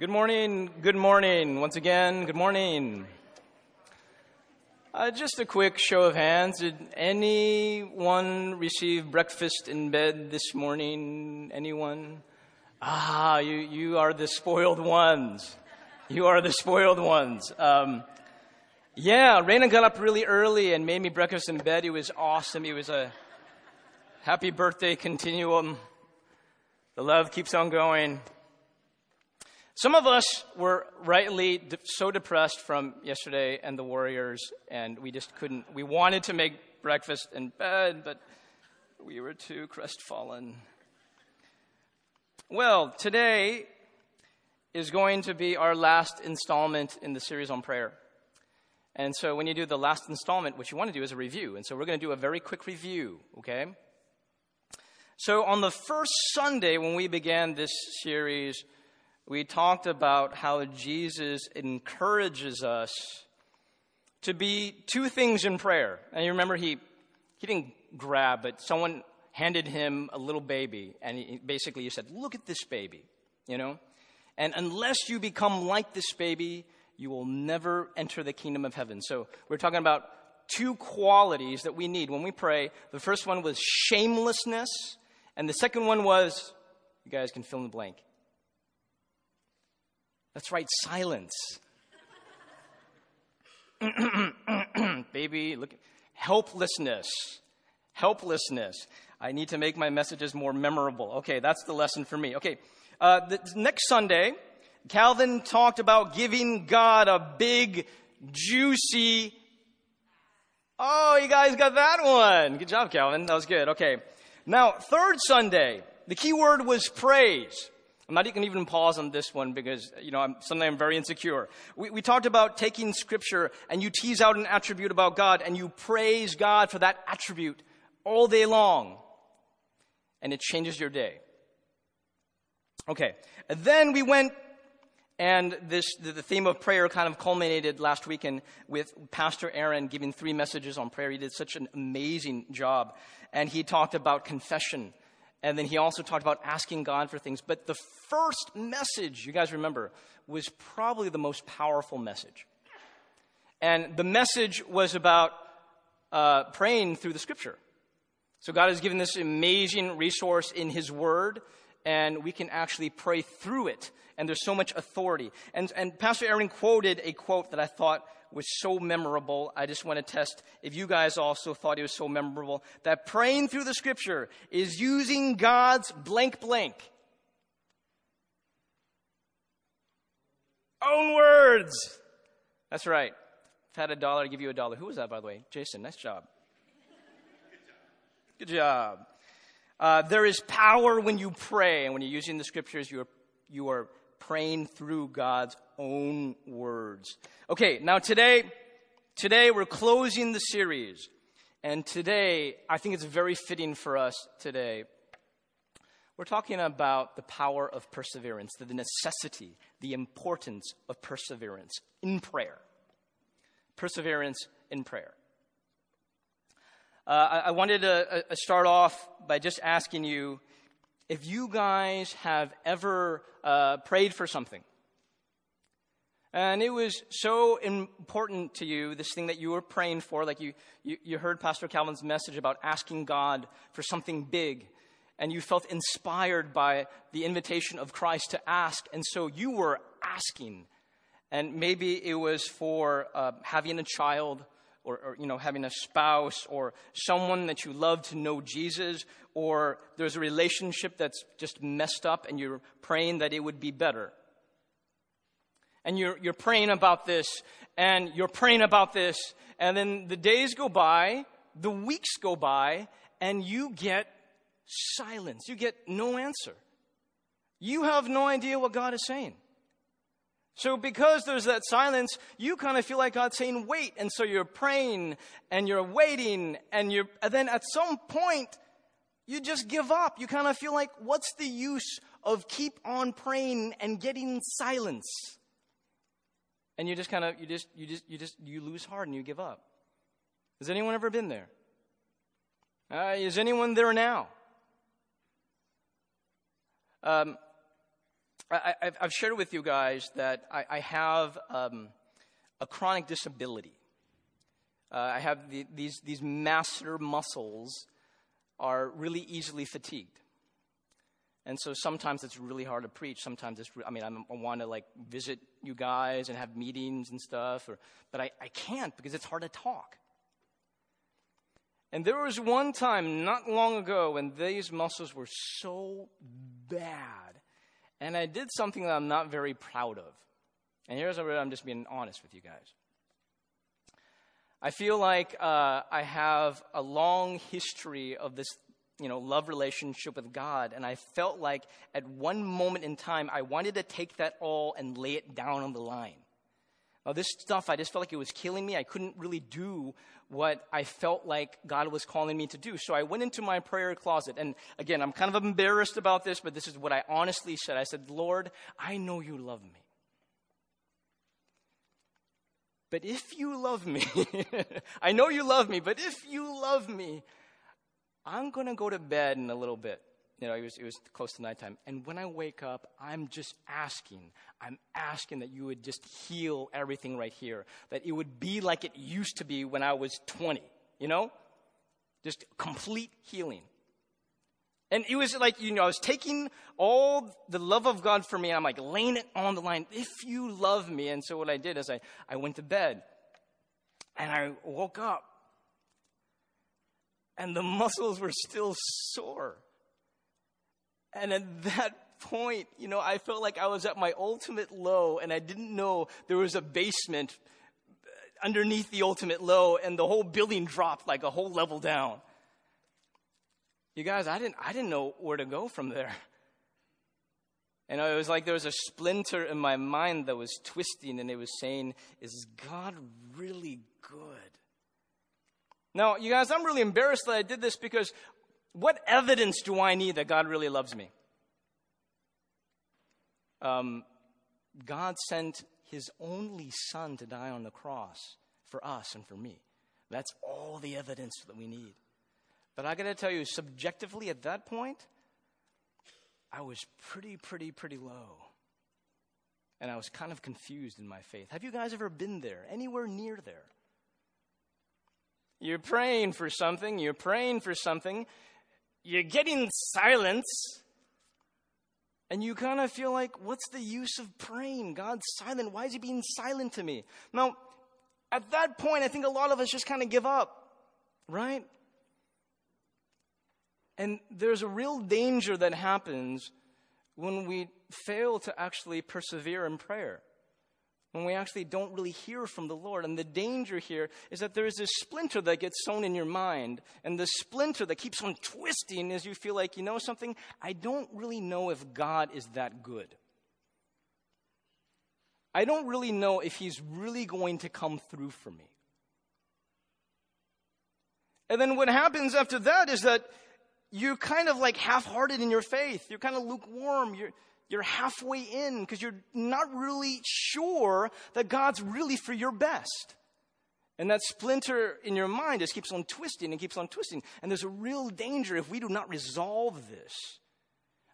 Good morning. Good morning. Once again, good morning. Uh, just a quick show of hands. Did anyone receive breakfast in bed this morning? Anyone? Ah, you, you are the spoiled ones. You are the spoiled ones. Um, yeah, Raina got up really early and made me breakfast in bed. It was awesome. It was a happy birthday continuum. The love keeps on going. Some of us were rightly de- so depressed from yesterday and the Warriors, and we just couldn't. We wanted to make breakfast in bed, but we were too crestfallen. Well, today is going to be our last installment in the series on prayer. And so when you do the last installment, what you want to do is a review. And so we're going to do a very quick review, okay? So on the first Sunday when we began this series, we talked about how Jesus encourages us to be two things in prayer. And you remember he, he didn't grab, but someone handed him a little baby, and he, basically he said, Look at this baby, you know? And unless you become like this baby, you will never enter the kingdom of heaven. So we're talking about two qualities that we need when we pray. The first one was shamelessness, and the second one was, you guys can fill in the blank, that's right, silence. Baby, look, helplessness. Helplessness. I need to make my messages more memorable. Okay, that's the lesson for me. Okay, uh, the, next Sunday, Calvin talked about giving God a big, juicy. Oh, you guys got that one. Good job, Calvin. That was good. Okay. Now, third Sunday, the key word was praise. I'm not to even pause on this one because, you know, I'm, suddenly I'm very insecure. We, we talked about taking scripture and you tease out an attribute about God and you praise God for that attribute all day long. And it changes your day. Okay. And then we went and this, the theme of prayer kind of culminated last weekend with Pastor Aaron giving three messages on prayer. He did such an amazing job. And he talked about confession and then he also talked about asking God for things. But the first message, you guys remember, was probably the most powerful message. And the message was about uh, praying through the scripture. So God has given this amazing resource in His Word, and we can actually pray through it. And there's so much authority. And, and Pastor Aaron quoted a quote that I thought was so memorable. I just want to test if you guys also thought it was so memorable that praying through the scripture is using God's blank blank. Own words. That's right. If I had a dollar, I'd give you a dollar. Who was that, by the way? Jason, nice job. Good job. Uh, there is power when you pray, and when you're using the scriptures, you are, you are praying through God's own words. Okay, now today, today we're closing the series. And today, I think it's very fitting for us today. We're talking about the power of perseverance, the necessity, the importance of perseverance in prayer. Perseverance in prayer. Uh, I, I, wanted to uh, start off by just asking you if you guys have ever uh, prayed for something. And it was so important to you, this thing that you were praying for, like you, you, you heard Pastor Calvin's message about asking God for something big, and you felt inspired by the invitation of Christ to ask, and so you were asking. And maybe it was for uh, having a child, or, or, you know having a spouse or someone that you love to know jesus or there's a relationship that's just messed up and you're praying that it would be better. And you're, you're praying about this and you're praying about this and then the days go by the weeks go by and you get silence. You get no answer. You have no idea what god is saying so, because there's that silence, you kind of feel like God's saying, wait. And so you're praying and you're waiting, and, you're, and then at some point, you just give up. You kind of feel like, what's the use of keep on praying and getting silence? And you just kind of, you just, you just, you just, you lose heart and you give up. Has anyone ever been there? Uh, is anyone there now? Um, I, have shared with you guys that I, I have um, a chronic disability. Uh, I have the, these, these masseter muscles are really easily fatigued. And so sometimes it's really hard to preach. Sometimes it's, I mean, I'm, i want to like visit you guys and have meetings and stuff, or, but I, I can't because it's hard to talk. And there was one time not long ago when these muscles were so bad, and I did something that I'm not very proud of. And here's where I'm just being honest with you guys. I feel like uh, I have a long history of this you know, love relationship with God. And I felt like at one moment in time, I wanted to take that all and lay it down on the line. Now, this stuff, I just felt like it was killing me. I couldn't really do what I felt like God was calling me to do. So I went into my prayer closet. And again, I'm kind of embarrassed about this, but this is what I honestly said. I said, Lord, I know you love me. But if you love me, I know you love me, but if you love me, I'm going to go to bed in a little bit. You know, it was, it was close to nighttime. And when I wake up, I'm just asking, I'm asking that you would just heal everything right here. That it would be like it used to be when I was 20, you know? Just complete healing. And it was like, you know, I was taking all the love of God for me, and I'm like laying it on the line. If you love me. And so what I did is I, I went to bed, and I woke up, and the muscles were still sore. And at that point, you know, I felt like I was at my ultimate low and I didn't know there was a basement underneath the ultimate low and the whole building dropped like a whole level down. You guys, I didn't, I didn't know where to go from there. And it was like there was a splinter in my mind that was twisting and it was saying, Is God really good? Now, you guys, I'm really embarrassed that I did this because what evidence do I need that God really loves me? Um, God sent his only son to die on the cross for us and for me. That's all the evidence that we need. But I got to tell you, subjectively at that point, I was pretty, pretty, pretty low. And I was kind of confused in my faith. Have you guys ever been there? Anywhere near there? You're praying for something, you're praying for something, you're getting silence, and you kind of feel like, what's the use of praying? God's silent. Why is He being silent to me? Now, at that point, I think a lot of us just kind of give up, right? And there's a real danger that happens when we fail to actually persevere in prayer when we actually don't really hear from the Lord. And the danger here is that there is this splinter that gets sown in your mind, and the splinter that keeps on twisting as you feel like, you know something? I don't really know if God is that good. I don't really know if He's really going to come through for me. And then what happens after that is that you're kind of like half hearted in your faith. You're kind of lukewarm. You're, you're halfway in because you're not really sure that God's really for your best. And that splinter in your mind just keeps on twisting and keeps on twisting. And there's a real danger if we do not resolve this.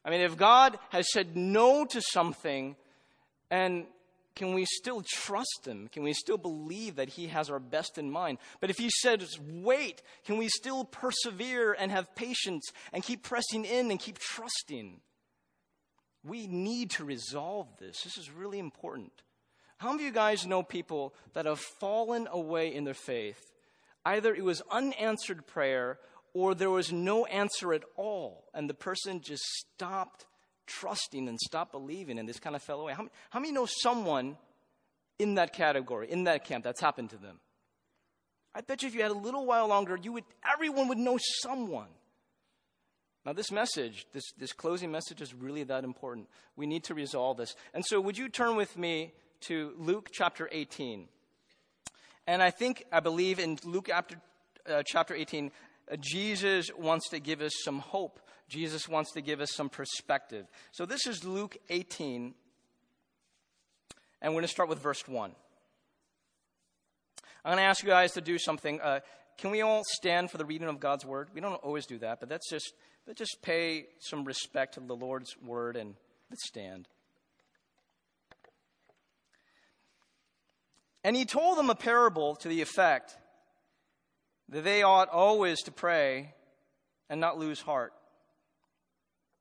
I mean, if God has said no to something, and can we still trust Him? Can we still believe that He has our best in mind? But if He says wait, can we still persevere and have patience and keep pressing in and keep trusting? We need to resolve this. This is really important. How many of you guys know people that have fallen away in their faith? Either it was unanswered prayer or there was no answer at all, and the person just stopped trusting and stopped believing and this kind of fell away. How many, how many know someone in that category, in that camp, that's happened to them? I bet you if you had a little while longer, you would, everyone would know someone. Now, this message, this, this closing message is really that important. We need to resolve this. And so, would you turn with me to Luke chapter 18? And I think, I believe in Luke after, uh, chapter 18, uh, Jesus wants to give us some hope. Jesus wants to give us some perspective. So, this is Luke 18, and we're going to start with verse 1. I'm going to ask you guys to do something. Uh, can we all stand for the reading of God's word? We don't always do that, but that's just but just pay some respect to the Lord's word and stand. And he told them a parable to the effect that they ought always to pray and not lose heart.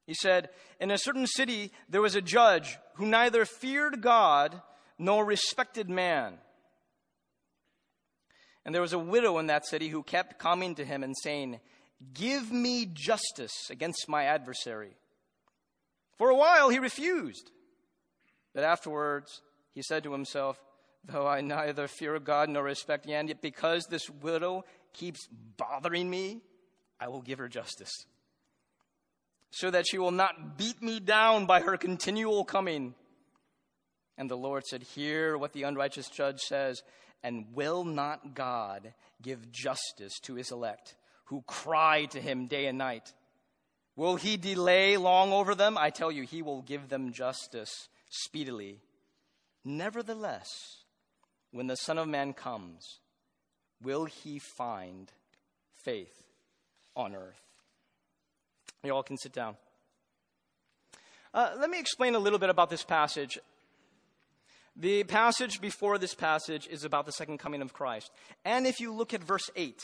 He said, In a certain city there was a judge who neither feared God nor respected man. And there was a widow in that city who kept coming to him and saying, Give me justice against my adversary. For a while he refused. But afterwards he said to himself, Though I neither fear God nor respect man, yet because this widow keeps bothering me, I will give her justice, so that she will not beat me down by her continual coming. And the Lord said, Hear what the unrighteous judge says, and will not God give justice to his elect, who cry to him day and night? Will he delay long over them? I tell you, he will give them justice speedily. Nevertheless, when the Son of Man comes, will he find faith on earth? You all can sit down. Uh, let me explain a little bit about this passage. The passage before this passage is about the second coming of Christ. And if you look at verse 8,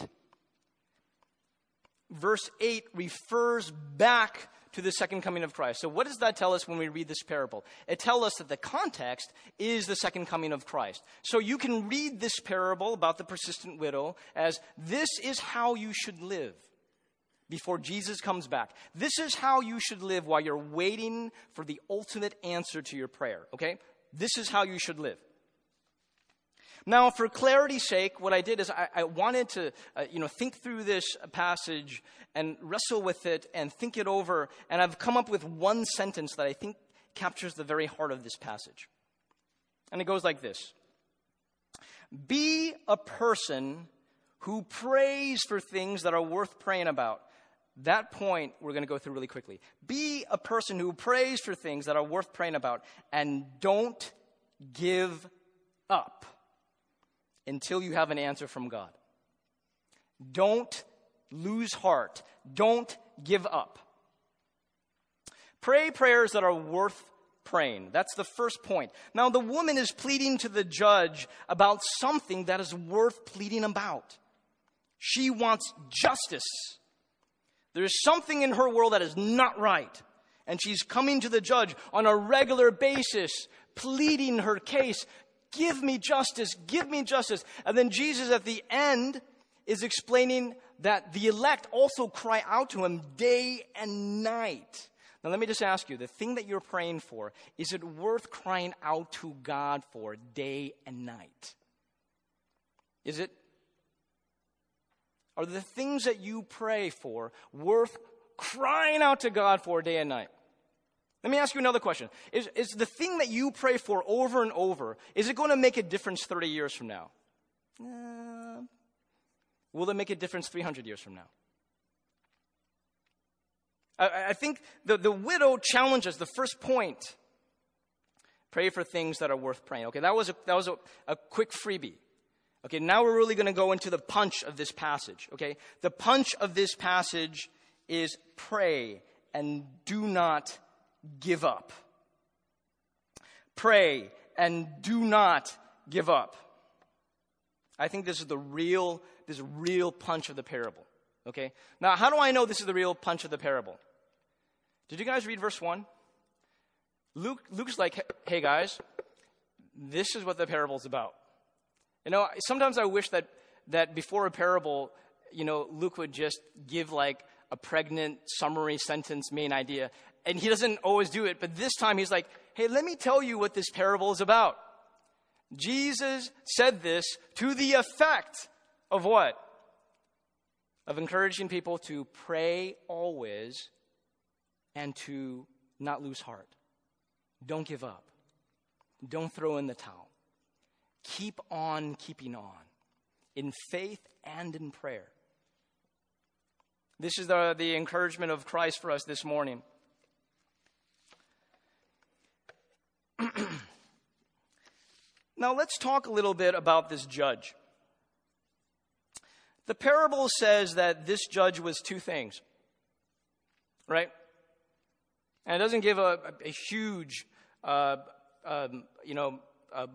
verse 8 refers back to the second coming of Christ. So, what does that tell us when we read this parable? It tells us that the context is the second coming of Christ. So, you can read this parable about the persistent widow as this is how you should live before Jesus comes back. This is how you should live while you're waiting for the ultimate answer to your prayer, okay? This is how you should live. Now, for clarity's sake, what I did is I, I wanted to, uh, you know, think through this passage and wrestle with it and think it over, and I've come up with one sentence that I think captures the very heart of this passage. And it goes like this Be a person who prays for things that are worth praying about. That point we're going to go through really quickly. Be a person who prays for things that are worth praying about and don't give up until you have an answer from God. Don't lose heart. Don't give up. Pray prayers that are worth praying. That's the first point. Now, the woman is pleading to the judge about something that is worth pleading about. She wants justice. There's something in her world that is not right. And she's coming to the judge on a regular basis, pleading her case, Give me justice, give me justice. And then Jesus at the end is explaining that the elect also cry out to him day and night. Now, let me just ask you the thing that you're praying for, is it worth crying out to God for day and night? Is it? Are the things that you pray for worth crying out to God for day and night? Let me ask you another question. Is, is the thing that you pray for over and over, is it going to make a difference 30 years from now? Uh, will it make a difference 300 years from now? I, I think the, the widow challenges the first point. Pray for things that are worth praying. Okay, that was a, that was a, a quick freebie. Okay, now we're really going to go into the punch of this passage. Okay, the punch of this passage is pray and do not give up. Pray and do not give up. I think this is the real, this real punch of the parable. Okay? Now, how do I know this is the real punch of the parable? Did you guys read verse 1? Luke, Luke's like, hey guys, this is what the parable's about. You know, sometimes I wish that, that before a parable, you know, Luke would just give like a pregnant summary sentence main idea and he doesn't always do it, but this time he's like, hey, let me tell you what this parable is about. Jesus said this to the effect of what? Of encouraging people to pray always and to not lose heart. Don't give up. Don't throw in the towel. Keep on keeping on in faith and in prayer. This is the, the encouragement of Christ for us this morning. now let's talk a little bit about this judge. The parable says that this judge was two things, right? And it doesn't give a, a, huge, uh, um, you know,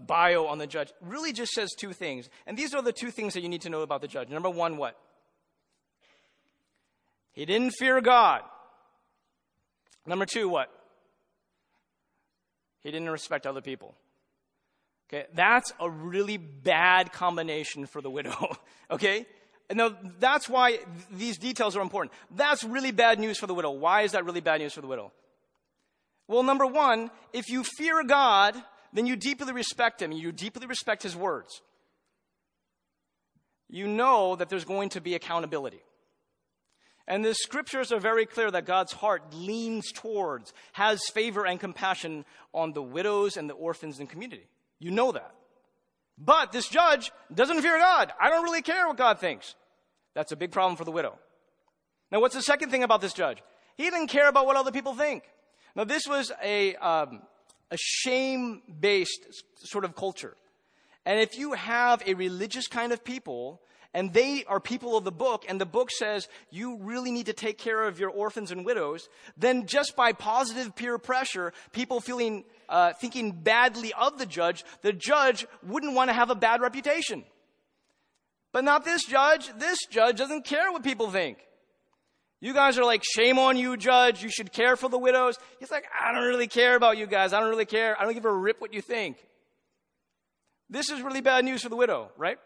bio on the judge really just says two things. And these are the two things that you need to know about the judge. Number one, what? He didn't fear God. Number two, what? He didn't respect other people. Okay, that's a really bad combination for the widow. okay? Now that's why th- these details are important. That's really bad news for the widow. Why is that really bad news for the widow? Well, number one, if you fear God, then you deeply respect Him. You deeply respect His words. You know that there's going to be accountability. And the scriptures are very clear that God's heart leans towards, has favor and compassion on the widows and the orphans in community. You know that. But this judge doesn't fear God. I don't really care what God thinks. That's a big problem for the widow. Now, what's the second thing about this judge? He didn't care about what other people think. Now, this was a, um, a shame based sort of culture. And if you have a religious kind of people, and they are people of the book, and the book says you really need to take care of your orphans and widows, then just by positive peer pressure, people feeling, uh, thinking badly of the judge, the judge wouldn't want to have a bad reputation. But not this judge. This judge doesn't care what people think. You guys are like, shame on you, judge. You should care for the widows. He's like, I don't really care about you guys. I don't really care. I don't give a rip what you think. This is really bad news for the widow, right?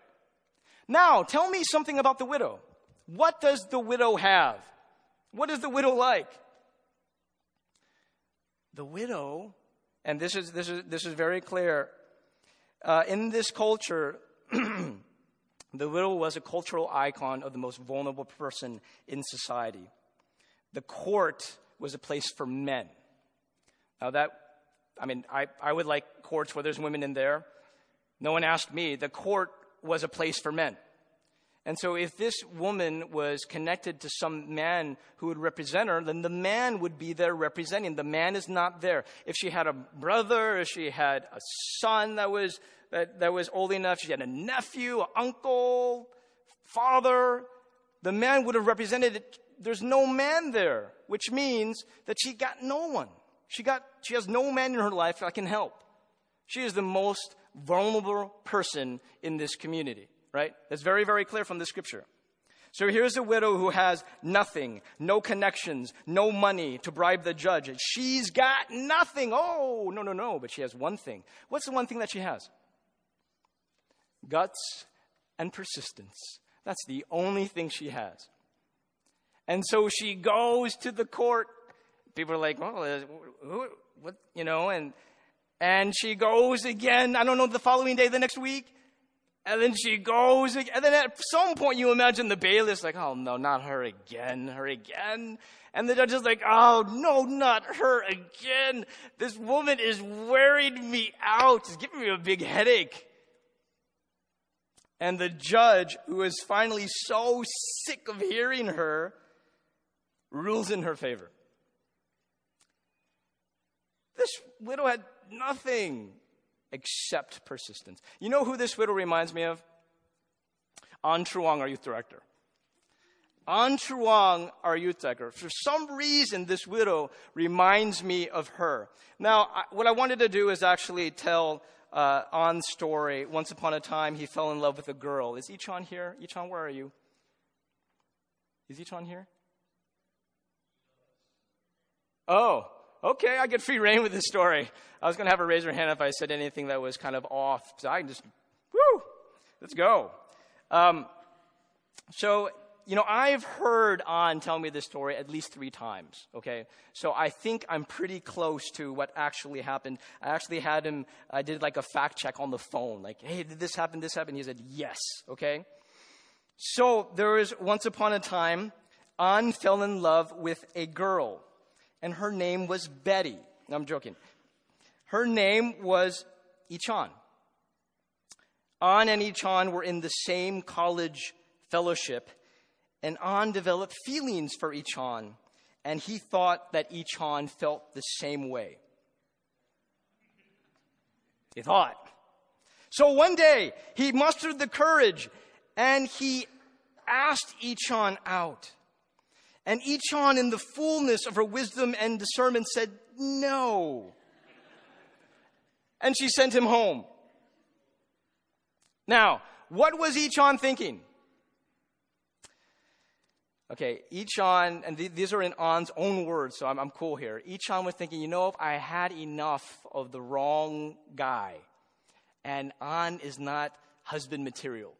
Now, tell me something about the widow. What does the widow have? What is the widow like? The widow, and this is, this is, this is very clear, uh, in this culture, the widow was a cultural icon of the most vulnerable person in society. The court was a place for men. Now, that, I mean, I, I would like courts where there's women in there. No one asked me. The court was a place for men. And so, if this woman was connected to some man who would represent her, then the man would be there representing. The man is not there. If she had a brother, if she had a son that was, that, that was old enough, she had a nephew, an uncle, father, the man would have represented it. There's no man there, which means that she got no one. She, got, she has no man in her life that can help. She is the most vulnerable person in this community right? That's very, very clear from the scripture. So here's a widow who has nothing, no connections, no money to bribe the judge. She's got nothing. Oh, no, no, no. But she has one thing. What's the one thing that she has? Guts and persistence. That's the only thing she has. And so she goes to the court. People are like, well, uh, who, what, you know, and, and she goes again, I don't know, the following day, the next week. And then she goes, and then at some point you imagine the bailiff's like, oh no, not her again, her again. And the judge is like, oh no, not her again. This woman is wearing me out. She's giving me a big headache. And the judge, who is finally so sick of hearing her, rules in her favor. This widow had nothing except persistence. You know who this widow reminds me of? An Truong, our youth director. An Truong, our youth director. For some reason, this widow reminds me of her. Now, I, what I wanted to do is actually tell uh, An's story. Once upon a time, he fell in love with a girl. Is Ichon here? Ichon, where are you? Is Ichon here? Oh, okay, I get free reign with this story. I was going to have her raise her hand if I said anything that was kind of off. So I can just, whoo, let's go. Um, so, you know, I've heard On tell me this story at least three times, okay? So I think I'm pretty close to what actually happened. I actually had him, I did like a fact check on the phone, like, hey, did this happen, this happen? He said, yes, okay? So there was once upon a time, An fell in love with a girl and her name was Betty. No, I'm joking. Her name was Ichan. An and Ichan were in the same college fellowship, and An developed feelings for Ichan, and he thought that Ichan felt the same way. He thought. So one day, he mustered the courage and he asked Ichan out. And Ichan, in the fullness of her wisdom and discernment, said, No. And she sent him home. Now, what was Ichon thinking? Okay, Ichon, and th- these are in On's own words, so I'm, I'm cool here. Ichon was thinking, you know, if I had enough of the wrong guy, and On is not husband material.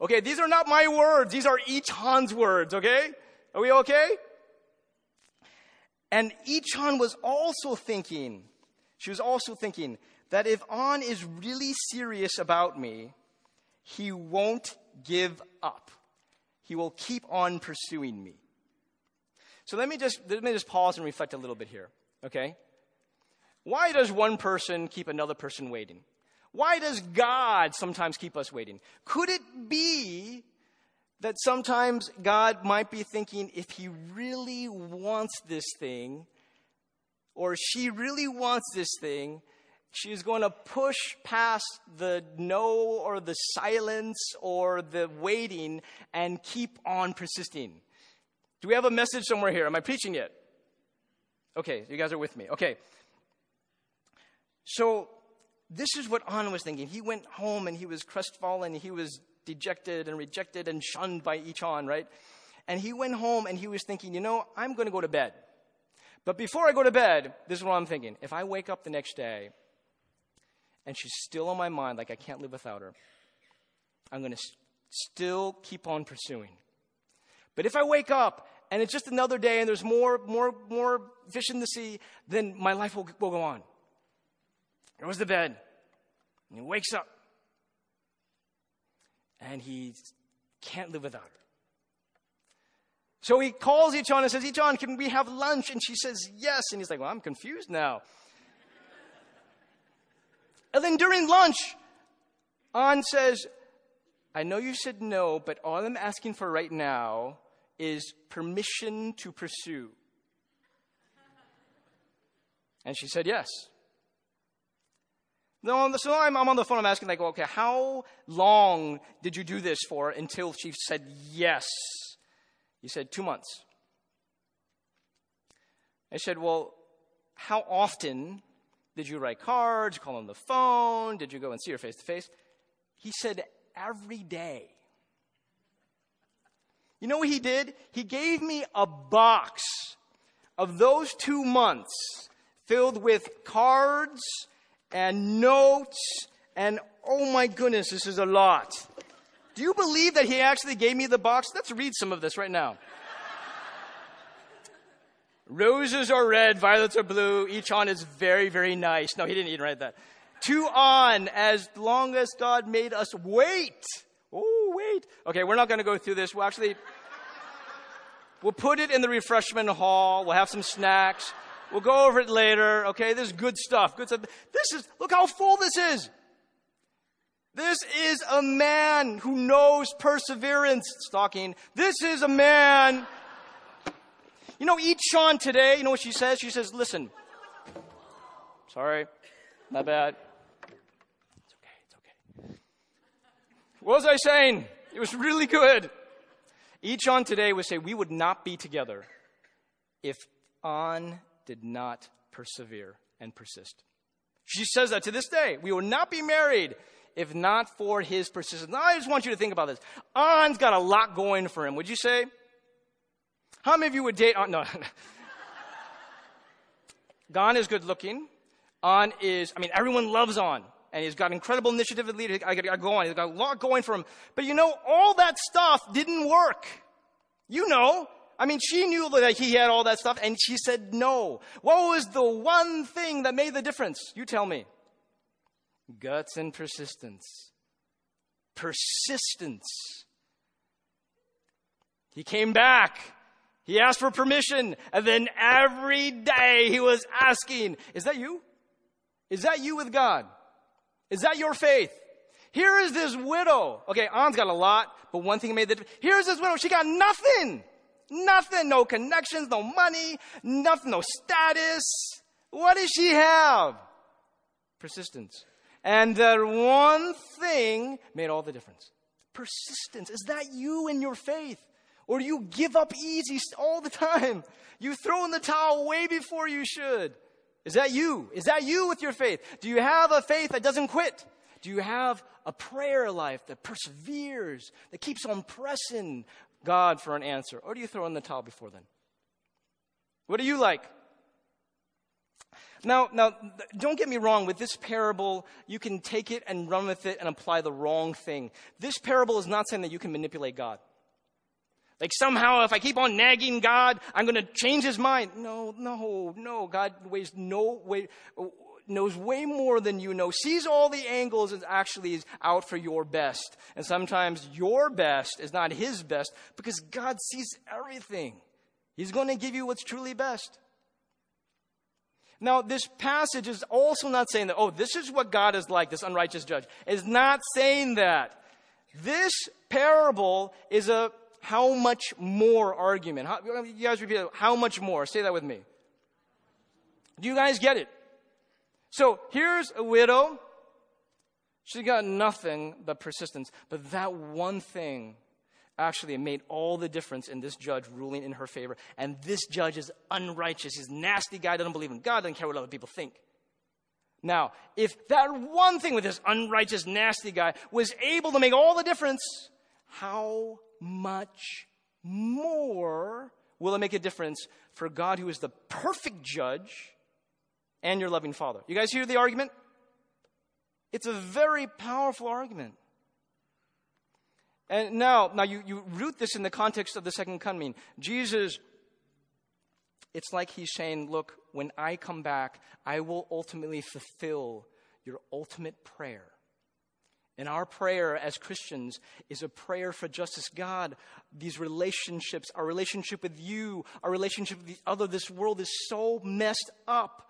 Okay, these are not my words. These are Ichon's words, okay? Are we okay? And Ichon was also thinking, she was also thinking that if An is really serious about me, he won't give up. He will keep on pursuing me. So let me just, let me just pause and reflect a little bit here, okay? Why does one person keep another person waiting? Why does God sometimes keep us waiting? Could it be that sometimes God might be thinking if he really wants this thing, or she really wants this thing, she is going to push past the no or the silence or the waiting and keep on persisting. Do we have a message somewhere here? Am I preaching yet? Okay, you guys are with me. Okay. So this is what On was thinking. He went home and he was crestfallen. He was dejected and rejected and shunned by Ichon, right? And he went home and he was thinking, you know, I'm going to go to bed. But before I go to bed, this is what I'm thinking. If I wake up the next day and she's still on my mind, like I can't live without her, I'm going to s- still keep on pursuing. But if I wake up and it's just another day and there's more, more, more fish in the sea, then my life will, will go on. Goes to bed. And he wakes up. And he can't live without her. So he calls Ichon and says, Ichon, can we have lunch? And she says, yes. And he's like, well, I'm confused now. and then during lunch, On says, I know you said no, but all I'm asking for right now is permission to pursue. And she said, yes. No, so I'm, I'm on the phone. I'm asking, like, okay, how long did you do this for until she said yes? He said, two months. I said, well, how often did you write cards, call on the phone? Did you go and see her face to face? He said, every day. You know what he did? He gave me a box of those two months filled with cards and notes and oh my goodness, this is a lot. Do you believe that he actually gave me the box? Let's read some of this right now. Roses are red, violets are blue. Ichon is very, very nice. No, he didn't even write that. Two on, as long as God made us wait. Oh, wait. Okay, we're not going to go through this. We'll actually, we'll put it in the refreshment hall. We'll have some snacks. We'll go over it later. Okay, this is good stuff. Good stuff. This is, look how full this is. This is a man who knows perseverance. Stalking. This is a man. You know, Ichon today, you know what she says? She says, listen. Sorry. Not bad. It's okay. It's okay. What was I saying? It was really good. Ichon today would say, we would not be together if On did not persevere and persist. She says that to this day. We will not be married if not for his persistence. Now, I just want you to think about this. On's got a lot going for him, would you say? How many of you would date On? No. Gon is good looking. On is, I mean, everyone loves On. And he's got incredible initiative and leadership. I gotta go on. He's got a lot going for him. But you know, all that stuff didn't work. You know. I mean, she knew that he had all that stuff and she said no. What was the one thing that made the difference? You tell me. Guts and persistence. Persistence. He came back. He asked for permission. And then every day he was asking, Is that you? Is that you with God? Is that your faith? Here is this widow. Okay, On's got a lot, but one thing made the difference. Here's this widow. She got nothing. Nothing. No connections, no money, nothing, no status. What does she have? Persistence. And that one thing made all the difference. Persistence. Is that you in your faith? Or do you give up easy all the time? You throw in the towel way before you should. Is that you? Is that you with your faith? Do you have a faith that doesn't quit? Do you have a prayer life that perseveres, that keeps on pressing God for an answer? Or do you throw in the towel before then? What do you like? Now, now, don't get me wrong. With this parable, you can take it and run with it and apply the wrong thing. This parable is not saying that you can manipulate God. Like somehow, if I keep on nagging God, I'm going to change His mind. No, no, no. God weighs no way, knows way more than you know, sees all the angles, and actually is out for your best. And sometimes your best is not His best because God sees everything. He's going to give you what's truly best. Now, this passage is also not saying that, oh, this is what God is like, this unrighteous judge. It's not saying that. This parable is a how much more argument. How, you guys repeat it. How much more? Say that with me. Do you guys get it? So here's a widow. She got nothing but persistence. But that one thing actually made all the difference in this judge ruling in her favor. And this judge is unrighteous. He's a nasty guy, doesn't believe in God, doesn't care what other people think. Now, if that one thing with this unrighteous, nasty guy was able to make all the difference, how much more will it make a difference for God, who is the perfect judge and your loving Father? You guys hear the argument? It's a very powerful argument. And now, now you, you root this in the context of the second coming. Jesus, it's like he's saying, Look, when I come back, I will ultimately fulfill your ultimate prayer. And our prayer as Christians is a prayer for justice. God, these relationships, our relationship with you, our relationship with the other, this world is so messed up.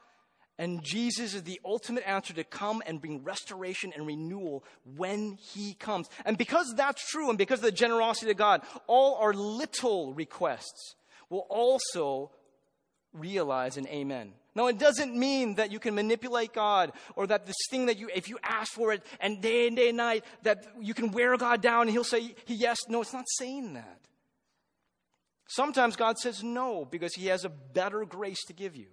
And Jesus is the ultimate answer to come and bring restoration and renewal when He comes. And because that's true, and because of the generosity of God, all our little requests will also realize an amen. Now, it doesn't mean that you can manipulate God or that this thing that you, if you ask for it and day and day and night, that you can wear God down and He'll say yes. No, it's not saying that. Sometimes God says no because He has a better grace to give you.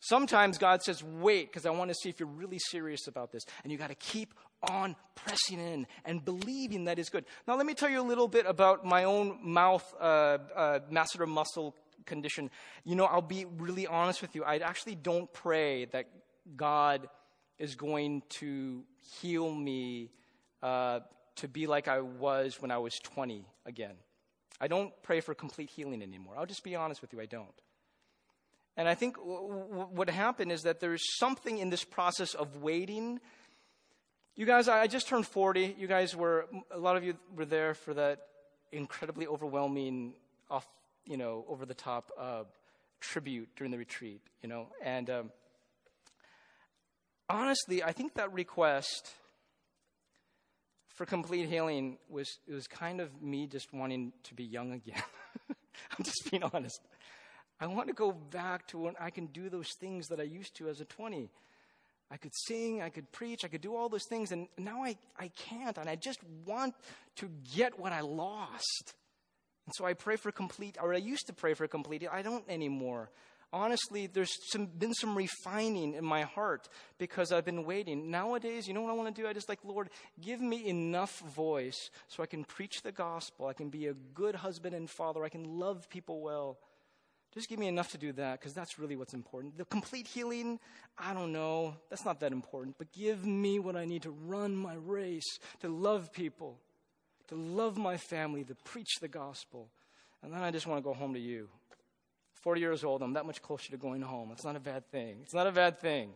Sometimes God says, wait, because I want to see if you're really serious about this. And you got to keep on pressing in and believing that is good. Now, let me tell you a little bit about my own mouth uh, uh, masseter muscle condition. You know, I'll be really honest with you. I actually don't pray that God is going to heal me uh, to be like I was when I was 20 again. I don't pray for complete healing anymore. I'll just be honest with you, I don't. And I think what happened is that there's something in this process of waiting. You guys, I just turned 40. You guys were, a lot of you were there for that incredibly overwhelming, off, you know, over the top uh, tribute during the retreat, you know. And um, honestly, I think that request for complete healing was, it was kind of me just wanting to be young again. I'm just being honest. I want to go back to when I can do those things that I used to as a 20. I could sing, I could preach, I could do all those things, and now I, I can't, and I just want to get what I lost. And so I pray for complete, or I used to pray for complete, I don't anymore. Honestly, there's some, been some refining in my heart because I've been waiting. Nowadays, you know what I want to do? I just like, Lord, give me enough voice so I can preach the gospel. I can be a good husband and father. I can love people well. Just give me enough to do that because that's really what's important. The complete healing, I don't know. That's not that important. But give me what I need to run my race, to love people, to love my family, to preach the gospel. And then I just want to go home to you. 40 years old, I'm that much closer to going home. It's not a bad thing. It's not a bad thing.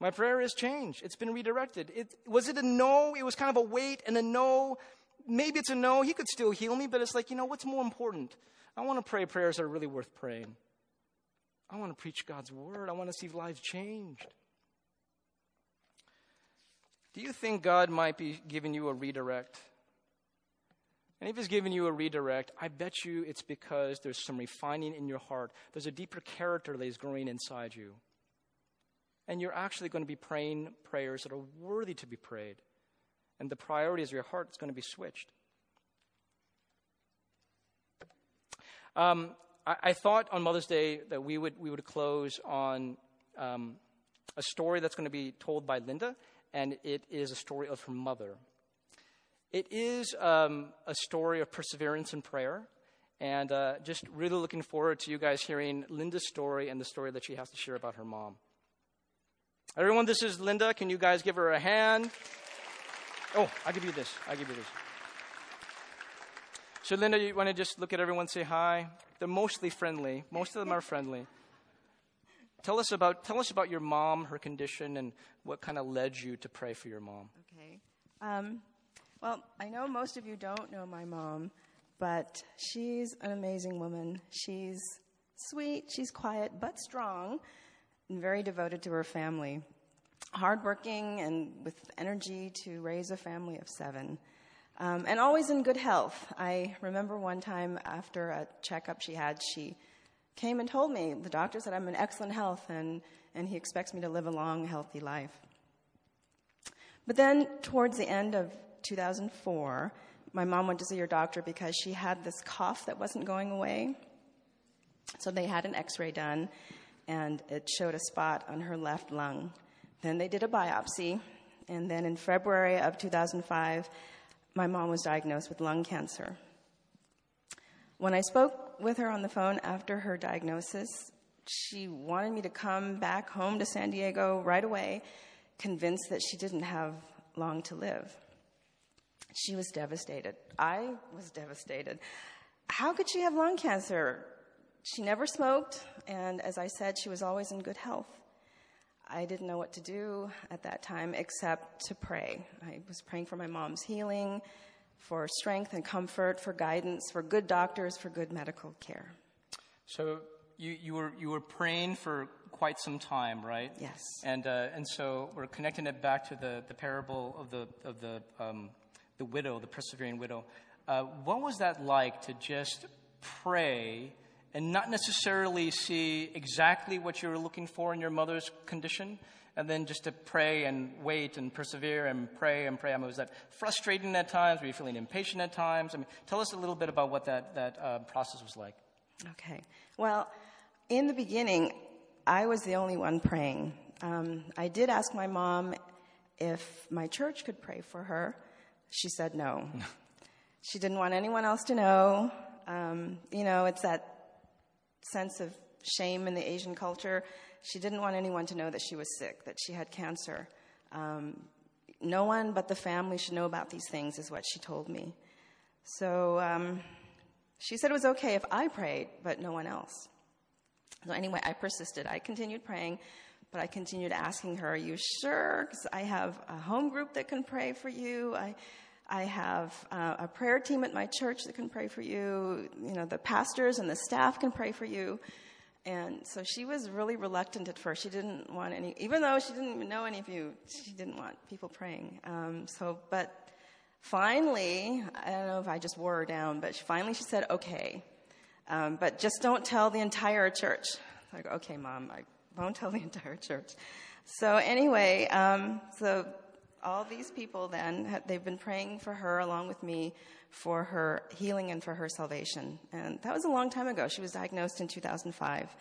My prayer has changed. It's been redirected. It, was it a no? It was kind of a wait and a no. Maybe it's a no. He could still heal me, but it's like, you know, what's more important? I want to pray prayers that are really worth praying. I want to preach God's word. I want to see lives changed. Do you think God might be giving you a redirect? And if He's giving you a redirect, I bet you it's because there's some refining in your heart. There's a deeper character that is growing inside you. And you're actually going to be praying prayers that are worthy to be prayed. And the priorities of your heart is going to be switched. Um, I, I, thought on Mother's Day that we would, we would close on um, a story that's going to be told by Linda. and it is a story of her mother. It is um, a story of perseverance and prayer, and uh, just really looking forward to you guys hearing Linda's story and the story that she has to share about her mom. Everyone, this is Linda. Can you guys give her a hand? Oh, I'll give you this. I'll give you this. So, Linda, you want to just look at everyone, say hi? They're mostly friendly. Most of them are friendly. Tell us about tell us about your mom, her condition, and what kind of led you to pray for your mom. Okay. Um, well, I know most of you don't know my mom, but she's an amazing woman. She's sweet, she's quiet, but strong, and very devoted to her family. Hardworking and with energy to raise a family of seven. Um, and always in good health. I remember one time after a checkup she had, she came and told me, the doctor said I'm in excellent health and, and he expects me to live a long, healthy life. But then, towards the end of 2004, my mom went to see her doctor because she had this cough that wasn't going away. So they had an x ray done, and it showed a spot on her left lung. Then they did a biopsy, and then in February of 2005, my mom was diagnosed with lung cancer. When I spoke with her on the phone after her diagnosis, she wanted me to come back home to San Diego right away, convinced that she didn't have long to live. She was devastated. I was devastated. How could she have lung cancer? She never smoked, and as I said, she was always in good health. I didn't know what to do at that time except to pray. I was praying for my mom's healing, for strength and comfort, for guidance, for good doctors, for good medical care. So you, you, were, you were praying for quite some time, right? Yes. And, uh, and so we're connecting it back to the, the parable of the, of the, um, the widow, the persevering widow. Uh, what was that like to just pray and not necessarily see exactly what you were looking for in your mother's condition, and then just to pray and wait and persevere and pray and pray. I mean, was that frustrating at times? Were you feeling impatient at times? I mean, tell us a little bit about what that, that uh, process was like. Okay. Well, in the beginning, I was the only one praying. Um, I did ask my mom if my church could pray for her. She said no. she didn't want anyone else to know. Um, you know, it's that sense of shame in the Asian culture. She didn't want anyone to know that she was sick, that she had cancer. Um, no one but the family should know about these things, is what she told me. So um, she said it was okay if I prayed, but no one else. So anyway, I persisted. I continued praying, but I continued asking her, Are you sure? Because I have a home group that can pray for you. I, I have uh, a prayer team at my church that can pray for you. You know, the pastors and the staff can pray for you. And so she was really reluctant at first. She didn't want any, even though she didn't even know any of you, she didn't want people praying. Um, so, but finally, I don't know if I just wore her down, but she, finally she said, okay. Um, but just don't tell the entire church. Like, okay, mom, I won't tell the entire church. So anyway, um, so all these people then, they've been praying for her along with me for her healing and for her salvation. And that was a long time ago. She was diagnosed in 2005.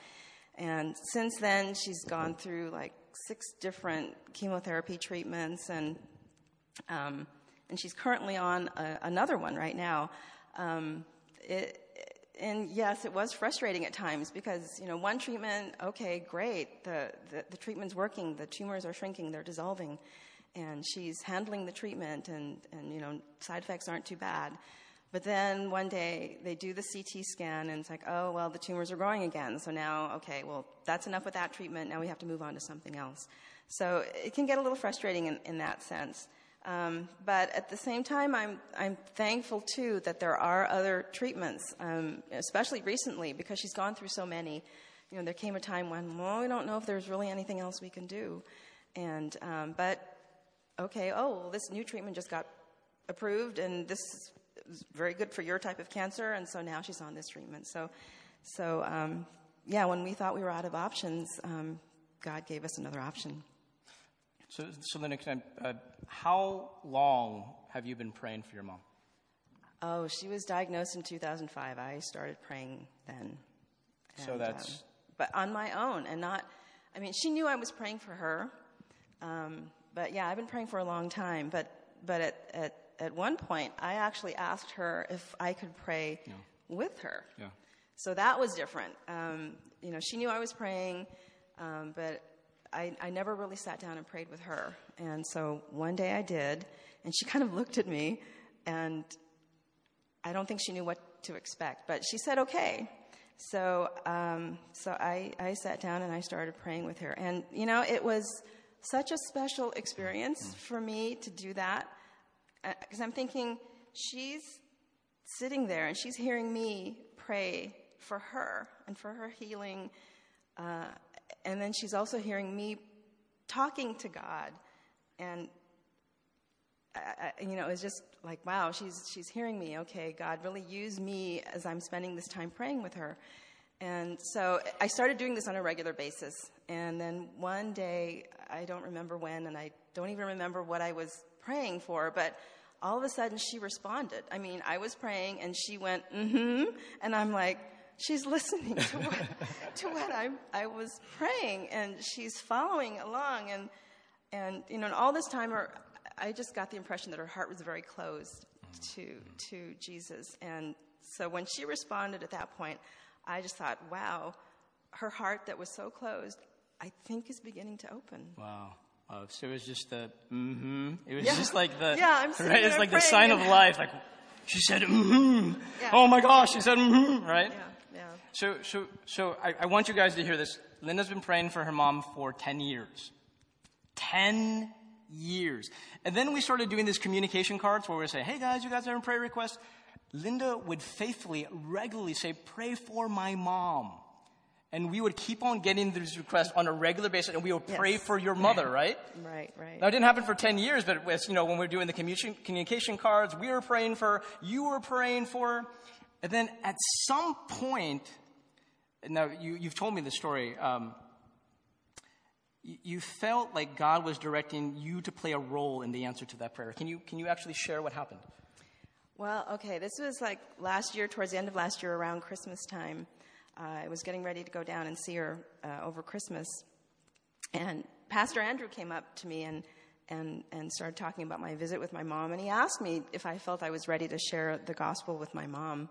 And since then, she's gone through like six different chemotherapy treatments, and um, and she's currently on a, another one right now. Um, it, and yes, it was frustrating at times because you know one treatment, okay, great, the, the the treatment's working, the tumors are shrinking, they're dissolving, and she's handling the treatment and, and you know side effects aren't too bad. But then one day they do the ct scan and it's like oh well the tumors are growing again. So now okay well that's enough with that treatment. Now we have to move on to something else. So it can get a little frustrating in, in that sense. Um, but at the same time I'm, I'm thankful too that there are other treatments um, especially recently because she's gone through so many. You know there came a time when well we don't know if there's really anything else we can do. And um, but okay, oh, well, this new treatment just got approved and this is very good for your type of cancer, and so now she's on this treatment. So, so um, yeah, when we thought we were out of options, um, God gave us another option. So, so the next time, uh, how long have you been praying for your mom? Oh, she was diagnosed in 2005. I started praying then. And, so that's. Um, but on my own and not, I mean, she knew I was praying for her. Um, but yeah, I've been praying for a long time. But but at at at one point, I actually asked her if I could pray Yeah. with her. Yeah. So that was different. Um, you know, she knew I was praying, um, but I, I never really sat down and prayed with her. And so one day I did, and she kind of looked at me, and I don't think she knew what to expect, but she said okay. So, um, so I, I sat down and I started praying with her. And, you know, it was such a special experience for me to do that. Uh, because I'm thinking, she's sitting there and she's hearing me pray for her and for her healing. Uh, and then she's also hearing me talking to God. And, I, I, you know, it's just like, wow, she's, she's hearing me. Okay, God, really use me as I'm spending this time praying with her. And so I started doing this on a regular basis. And then one day, I don't remember when, and I don't even remember what I was praying for, but all of a sudden she responded. I mean, I was praying and she went, mm hmm. And I'm like, she's listening to what, to what I, I was praying and she's following along. And, and, you know, and all this time, her, I just got the impression that her heart was very closed to, to Jesus. And so when she responded at that point, I just thought, wow, her heart that was so closed, I think is beginning to open. Wow. Uh, so it was just the mm-hmm. It was Yeah. just like the Yeah, I'm right. It's like the sign of life. Like she said mm-hmm. Yeah. Oh my gosh, she said mm-hmm. Right. Yeah, yeah. So so so I, I want you guys to hear this. Linda's been praying for her mom for ten years. Ten years. And then we started doing these communication cards where we say, "Hey guys, you guys have a prayer request." Linda would faithfully, regularly say, "Pray for my mom." And we would keep on getting these requests on a regular basis, and we would pray Yes. for your mother, right? Right, right. Now, it didn't happen for 10 years, but was, you know, when we were doing the communication, communication cards, we were praying for, her, you were praying for, her. and then at some point, now you, you've told me the story, um, you, you felt like God was directing you to play a role in the answer to that prayer. Can you, can you actually share what happened? Well, okay, this was like last year, towards the end of last year, around Christmas time. Uh, I was getting ready to go down and see her uh, over Christmas. And Pastor Andrew came up to me and, and, and started talking about my visit with my mom. And he asked me if I felt I was ready to share the gospel with my mom.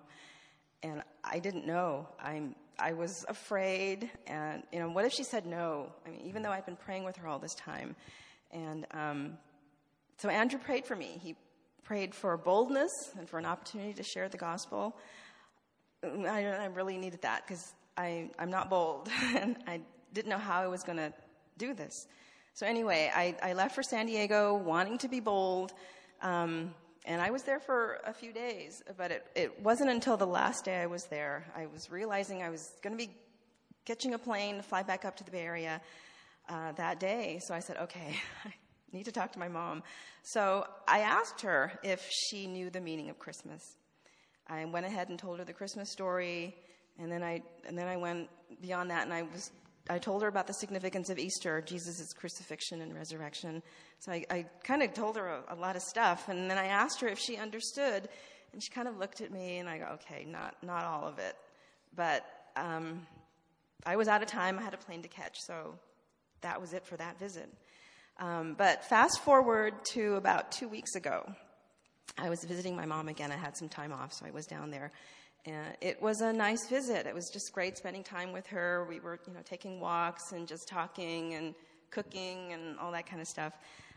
And I didn't know. I'm, I was afraid. And, you know, what if she said no? I mean, even though I'd been praying with her all this time. And um, so Andrew prayed for me. He prayed for boldness and for an opportunity to share the gospel. I, I really needed that because I'm not bold and I didn't know how I was going to do this. So, anyway, I, I left for San Diego wanting to be bold. Um, and I was there for a few days, but it, it wasn't until the last day I was there. I was realizing I was going to be catching a plane to fly back up to the Bay Area uh, that day. So I said, okay, need to talk to my mom. So I asked her if she knew the meaning of Christmas. I went ahead and told her the Christmas story, and then I and then I went beyond that, and I was I told her about the significance of Easter, Jesus' crucifixion and resurrection. So I, I kind of told her a, a lot of stuff, and then I asked her if she understood, and she kind of looked at me, and I go, okay, not not all of it, but um, I was out of time. I had a plane to catch, so that was it for that visit. Um, but fast forward to about two weeks ago, I was visiting my mom again. I had some time off, so I was down there. And it was a nice visit. It was just great spending time with her. We were, you know, taking walks and just talking and cooking and all that kind of stuff.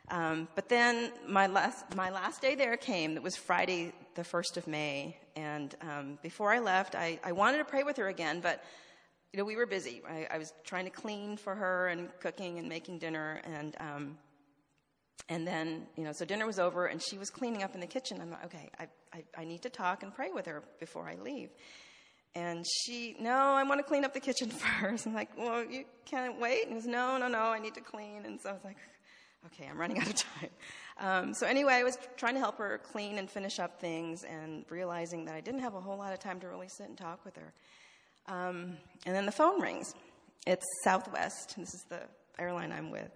Um, but then my last, my last day there came. It was Friday, the 1st of May. And um, before I left, I, I wanted to pray with her again, but you know, we were busy. I, I was trying to clean for her and cooking and making dinner, and um, and then you know, so dinner was over, and she was cleaning up in the kitchen. I'm like, okay, I, I I need to talk and pray with her before I leave. And she, no, I want to clean up the kitchen first. I'm like, well, you can't wait. And he goes, no, no, no, I need to clean. And so I was like, okay, I'm running out of time. Um, so anyway, I was trying to help her clean and finish up things, and realizing that I didn't have a whole lot of time to really sit and talk with her. Um, and then the phone rings. It's Southwest. This is the airline I'm with.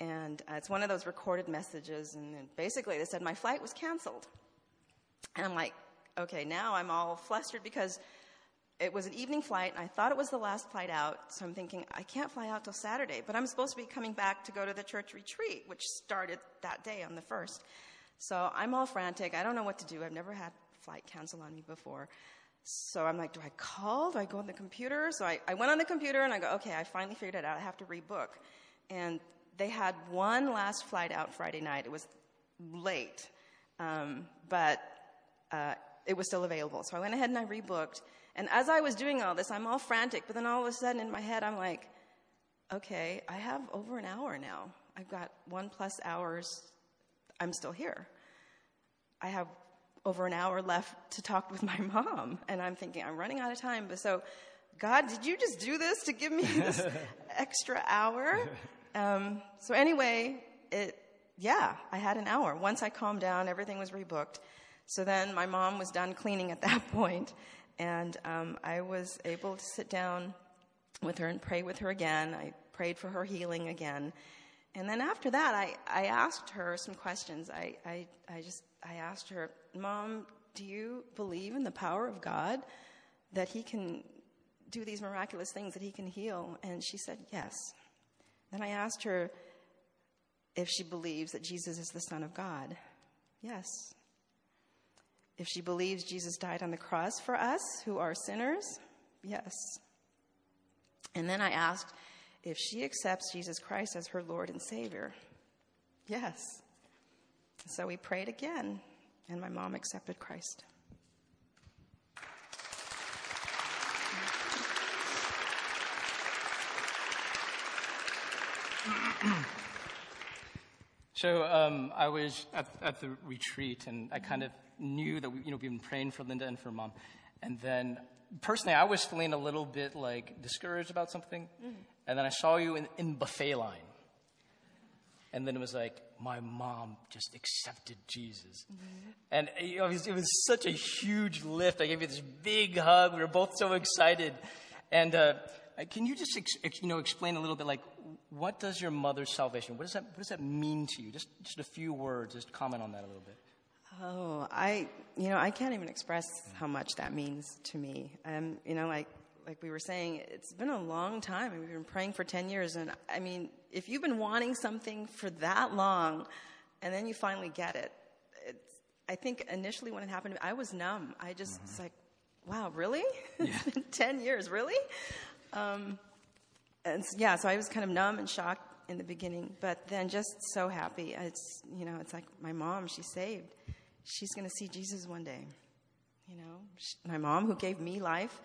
And uh, it's one of those recorded messages. And basically, they said my flight was canceled. And I'm like, okay, now I'm all flustered because it was an evening flight, and I thought it was the last flight out. So I'm thinking, I can't fly out till Saturday, but I'm supposed to be coming back to go to the church retreat, which started that day on the first. So I'm all frantic. I don't know what to do. I've never had flight cancel on me before. So I'm like, do I call? Do I go on the computer? So I, I went on the computer and I go, okay, I finally figured it out. I have to rebook. And they had one last flight out Friday night. It was late, um, but uh, it was still available. So I went ahead and I rebooked. And as I was doing all this, I'm all frantic, but then all of a sudden in my head, I'm like, okay, I have over an hour now. I've got one plus hours. I'm still here. I have over an hour left to talk with my mom. And I'm thinking, I'm running out of time. But so, God, did you just do this to give me this extra hour? Um, so anyway, it, yeah, I had an hour. Once I calmed down, everything was rebooked. So then my mom was done cleaning at that point, and um, I was able to sit down with her and pray with her again. I prayed for her healing again. And then after that, I, I asked her some questions. I, I, I just I asked her, Mom, do you believe in the power of God that He can do these miraculous things, that He can heal? And she said, Yes. Then I asked her if she believes that Jesus is the Son of God. Yes if she believes Jesus died on the cross for us who are sinners? Yes. And then I asked if she accepts Jesus Christ as her Lord and Savior. Yes. So we prayed again, and my mom accepted Christ. So um, I was at, at, the retreat, and I kind of knew that we, you know, we've been praying for Linda and for mom. And then personally, I was feeling a little bit like discouraged about something. Mm-hmm. And then I saw you in, in buffet line. And then it was like, my mom just accepted Jesus. Mm-hmm. And it was, it was, such a huge lift. I gave you this big hug. We were both so excited. And uh, can you just ex- you know, explain a little bit like, what does your mother's salvation, what does that, what does that mean to you? Just, just a few words, just comment on that a little bit. Oh, I, you know, I can't even express how much that means to me. Um, you know, like, like we were saying, it's been a long time. We've been praying for 10 years. And I mean, if you've been wanting something for that long and then you finally get it, it's, I think initially when it happened, I was numb. I just mm-hmm. was like, wow, really? Yeah. it's been 10 years, really? Um, and yeah, so I was kind of numb and shocked in the beginning, but then just so happy. It's, you know, it's like my mom, she's saved she's going to see Jesus one day. You know, she, my mom who gave me life,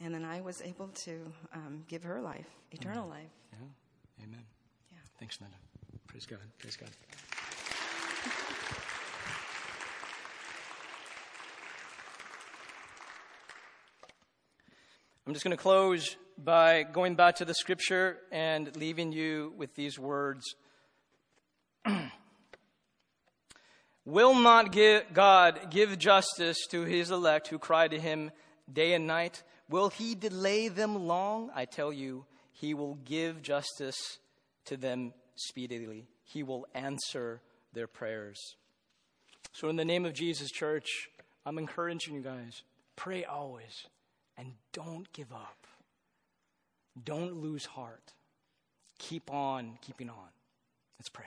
and then I was able to um, give her life, eternal mm life. Yeah. Amen. Yeah. Thanks, Linda. Praise God. Praise God. I'm just going to close by going back to the scripture and leaving you with these words. Will not give God give justice to his elect who cry to him day and night? Will he delay them long? I tell you, he will give justice to them speedily. He will answer their prayers. So, in the name of Jesus, church, I'm encouraging you guys pray always and don't give up. Don't lose heart. Keep on keeping on. Let's pray.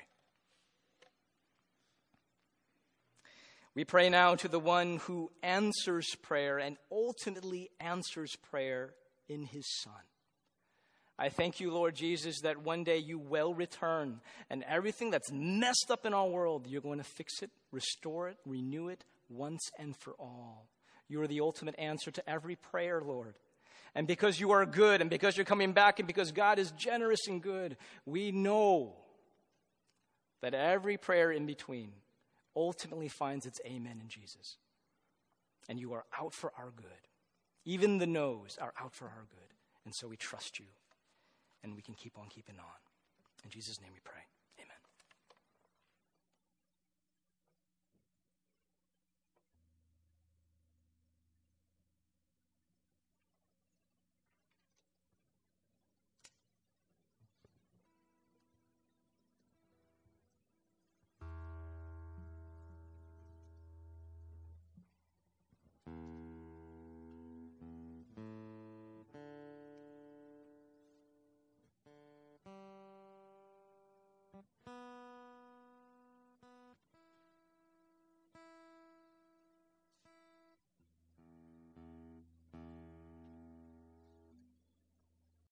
We pray now to the one who answers prayer and ultimately answers prayer in his Son. I thank you, Lord Jesus, that one day you will return and everything that's messed up in our world, you're going to fix it, restore it, renew it once and for all. You are the ultimate answer to every prayer, Lord. And because you are good and because you're coming back and because God is generous and good, we know that every prayer in between ultimately finds its amen in Jesus. And you are out for our good. Even the no's are out for our good. And so we trust you, and we can keep on keeping on. In Jesus' name we pray.